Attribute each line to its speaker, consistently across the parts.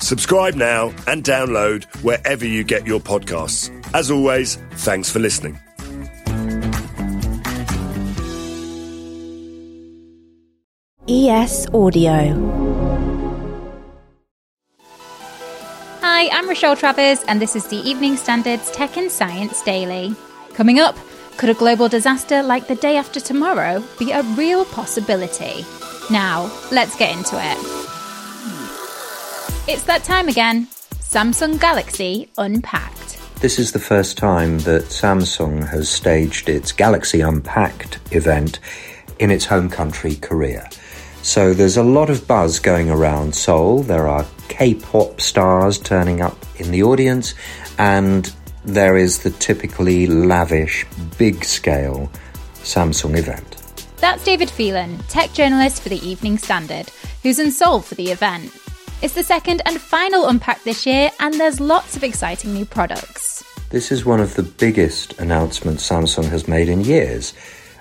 Speaker 1: Subscribe now and download wherever you get your podcasts. As always, thanks for listening.
Speaker 2: ES Audio.
Speaker 3: Hi, I'm Rochelle Travers, and this is the Evening Standard's Tech and Science Daily. Coming up, could a global disaster like the day after tomorrow be a real possibility? Now, let's get into it. It's that time again Samsung Galaxy Unpacked.
Speaker 4: This is the first time that Samsung has staged its Galaxy Unpacked event in its home country, Korea. So there's a lot of buzz going around Seoul. There are K pop stars turning up in the audience, and there is the typically lavish, big scale Samsung event.
Speaker 3: That's David Phelan, tech journalist for the Evening Standard, who's in Seoul for the event. It's the second and final unpack this year, and there's lots of exciting new products.
Speaker 4: This is one of the biggest announcements Samsung has made in years.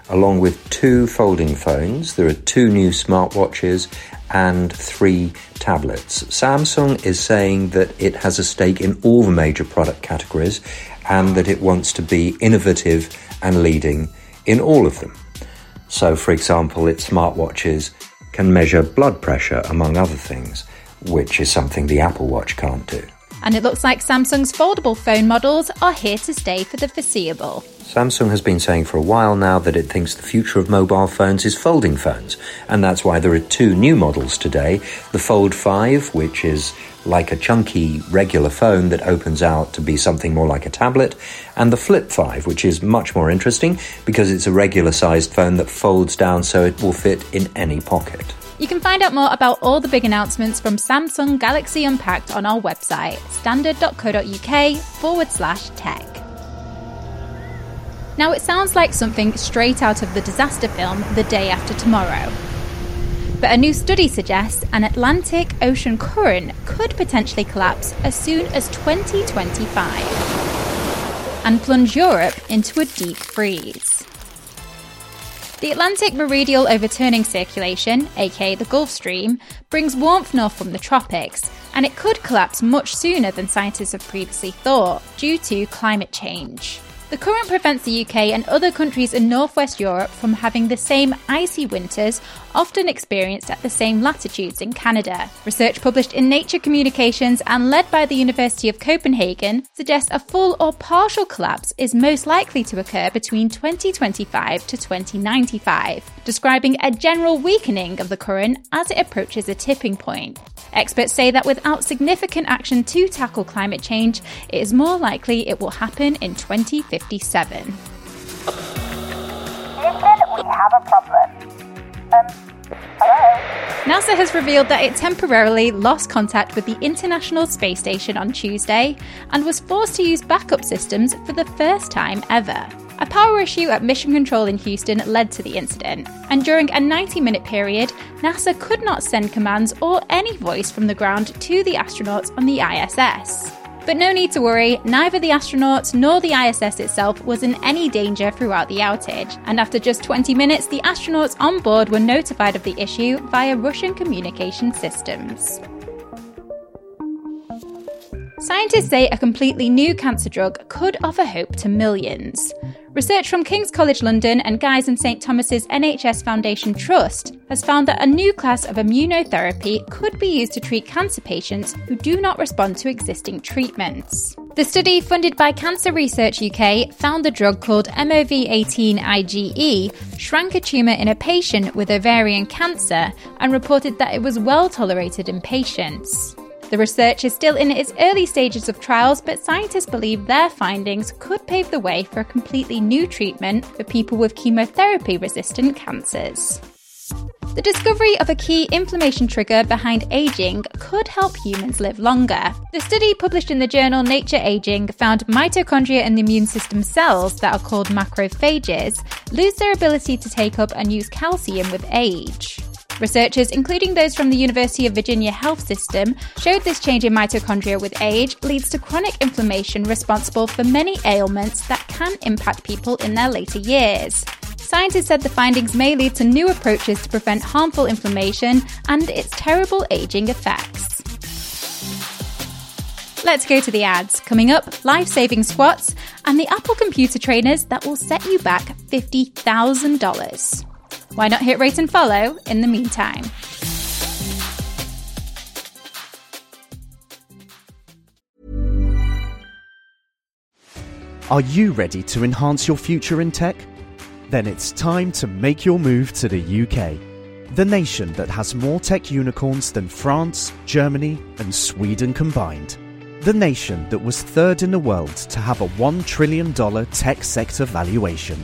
Speaker 4: Along with two folding phones, there are two new smartwatches and three tablets. Samsung is saying that it has a stake in all the major product categories and that it wants to be innovative and leading in all of them. So, for example, its smartwatches can measure blood pressure, among other things, which is something the Apple Watch can't do.
Speaker 3: And it looks like Samsung's foldable phone models are here to stay for the foreseeable.
Speaker 4: Samsung has been saying for a while now that it thinks the future of mobile phones is folding phones, and that's why there are two new models today the Fold 5, which is like a chunky regular phone that opens out to be something more like a tablet, and the Flip 5, which is much more interesting because it's a regular sized phone that folds down so it will fit in any pocket.
Speaker 3: You can find out more about all the big announcements from Samsung Galaxy Unpacked on our website, standard.co.uk forward slash tech. Now, it sounds like something straight out of the disaster film The Day After Tomorrow. But a new study suggests an Atlantic Ocean current could potentially collapse as soon as 2025 and plunge Europe into a deep freeze. The Atlantic Meridional Overturning Circulation, aka the Gulf Stream, brings warmth north from the tropics, and it could collapse much sooner than scientists have previously thought due to climate change. The current prevents the UK and other countries in northwest Europe from having the same icy winters often experienced at the same latitudes in Canada. Research published in Nature Communications and led by the University of Copenhagen suggests a full or partial collapse is most likely to occur between 2025 to 2095, describing a general weakening of the current as it approaches a tipping point. Experts say that without significant action to tackle climate change, it is more likely it will happen in 2057.
Speaker 5: Houston, we have a problem. Um, hello?
Speaker 3: NASA has revealed that it temporarily lost contact with the International Space Station on Tuesday and was forced to use backup systems for the first time ever. A power issue at Mission Control in Houston led to the incident, and during a 90 minute period, NASA could not send commands or any voice from the ground to the astronauts on the ISS. But no need to worry, neither the astronauts nor the ISS itself was in any danger throughout the outage, and after just 20 minutes, the astronauts on board were notified of the issue via Russian communication systems. Scientists say a completely new cancer drug could offer hope to millions. Research from King's College London and Guy's and St Thomas's NHS Foundation Trust has found that a new class of immunotherapy could be used to treat cancer patients who do not respond to existing treatments. The study, funded by Cancer Research UK, found the drug called MOV18 IgE shrank a tumour in a patient with ovarian cancer and reported that it was well tolerated in patients. The research is still in its early stages of trials, but scientists believe their findings could pave the way for a completely new treatment for people with chemotherapy resistant cancers. The discovery of a key inflammation trigger behind aging could help humans live longer. The study published in the journal Nature Aging found mitochondria in the immune system cells that are called macrophages lose their ability to take up and use calcium with age. Researchers, including those from the University of Virginia Health System, showed this change in mitochondria with age leads to chronic inflammation responsible for many ailments that can impact people in their later years. Scientists said the findings may lead to new approaches to prevent harmful inflammation and its terrible aging effects. Let's go to the ads. Coming up, life saving squats and the Apple computer trainers that will set you back $50,000. Why not hit rate and follow in the meantime?
Speaker 6: Are you ready to enhance your future in tech? Then it's time to make your move to the UK, the nation that has more tech unicorns than France, Germany, and Sweden combined. The nation that was third in the world to have a $1 trillion tech sector valuation.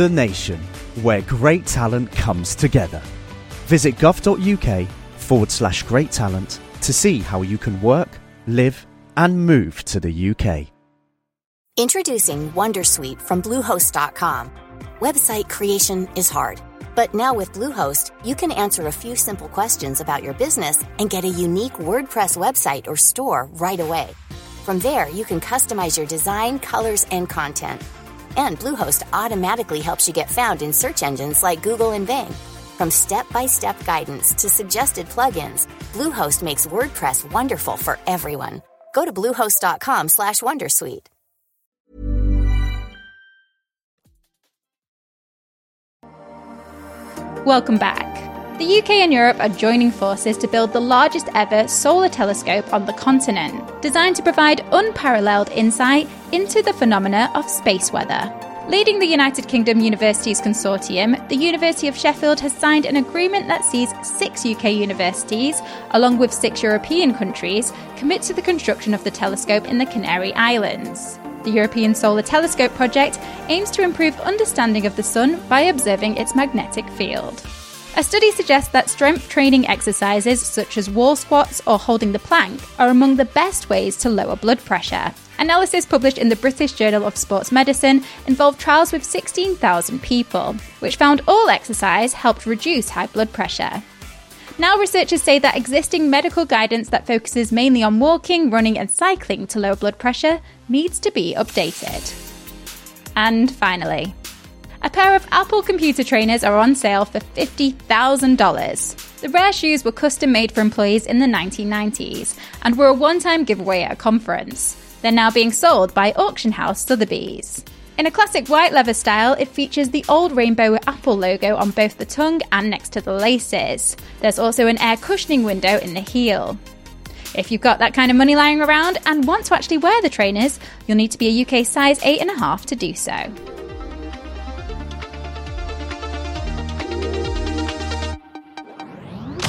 Speaker 6: The nation where great talent comes together. Visit gov.uk forward slash great talent to see how you can work, live, and move to the UK.
Speaker 2: Introducing Wondersuite from Bluehost.com. Website creation is hard, but now with Bluehost, you can answer a few simple questions about your business and get a unique WordPress website or store right away. From there, you can customize your design, colors, and content and Bluehost automatically helps you get found in search engines like Google and Bing. From step-by-step guidance to suggested plugins, Bluehost makes WordPress wonderful for everyone. Go to bluehost.com/wondersuite.
Speaker 3: Welcome back. The UK and Europe are joining forces to build the largest ever solar telescope on the continent, designed to provide unparalleled insight into the phenomena of space weather. Leading the United Kingdom Universities Consortium, the University of Sheffield has signed an agreement that sees six UK universities, along with six European countries, commit to the construction of the telescope in the Canary Islands. The European Solar Telescope project aims to improve understanding of the Sun by observing its magnetic field. A study suggests that strength training exercises such as wall squats or holding the plank are among the best ways to lower blood pressure. Analysis published in the British Journal of Sports Medicine involved trials with 16,000 people, which found all exercise helped reduce high blood pressure. Now, researchers say that existing medical guidance that focuses mainly on walking, running, and cycling to lower blood pressure needs to be updated. And finally, a pair of Apple computer trainers are on sale for $50,000. The rare shoes were custom made for employees in the 1990s and were a one time giveaway at a conference. They're now being sold by auction house Sotheby's. In a classic white leather style, it features the old rainbow Apple logo on both the tongue and next to the laces. There's also an air cushioning window in the heel. If you've got that kind of money lying around and want to actually wear the trainers, you'll need to be a UK size 8.5 to do so.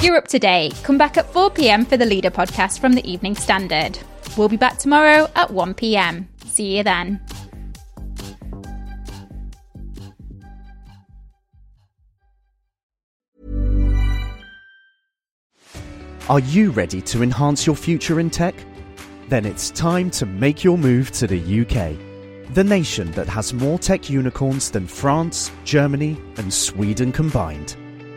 Speaker 3: Europe Today. Come back at 4 pm for the Leader podcast from the Evening Standard. We'll be back tomorrow at 1 pm. See you then.
Speaker 6: Are you ready to enhance your future in tech? Then it's time to make your move to the UK, the nation that has more tech unicorns than France, Germany, and Sweden combined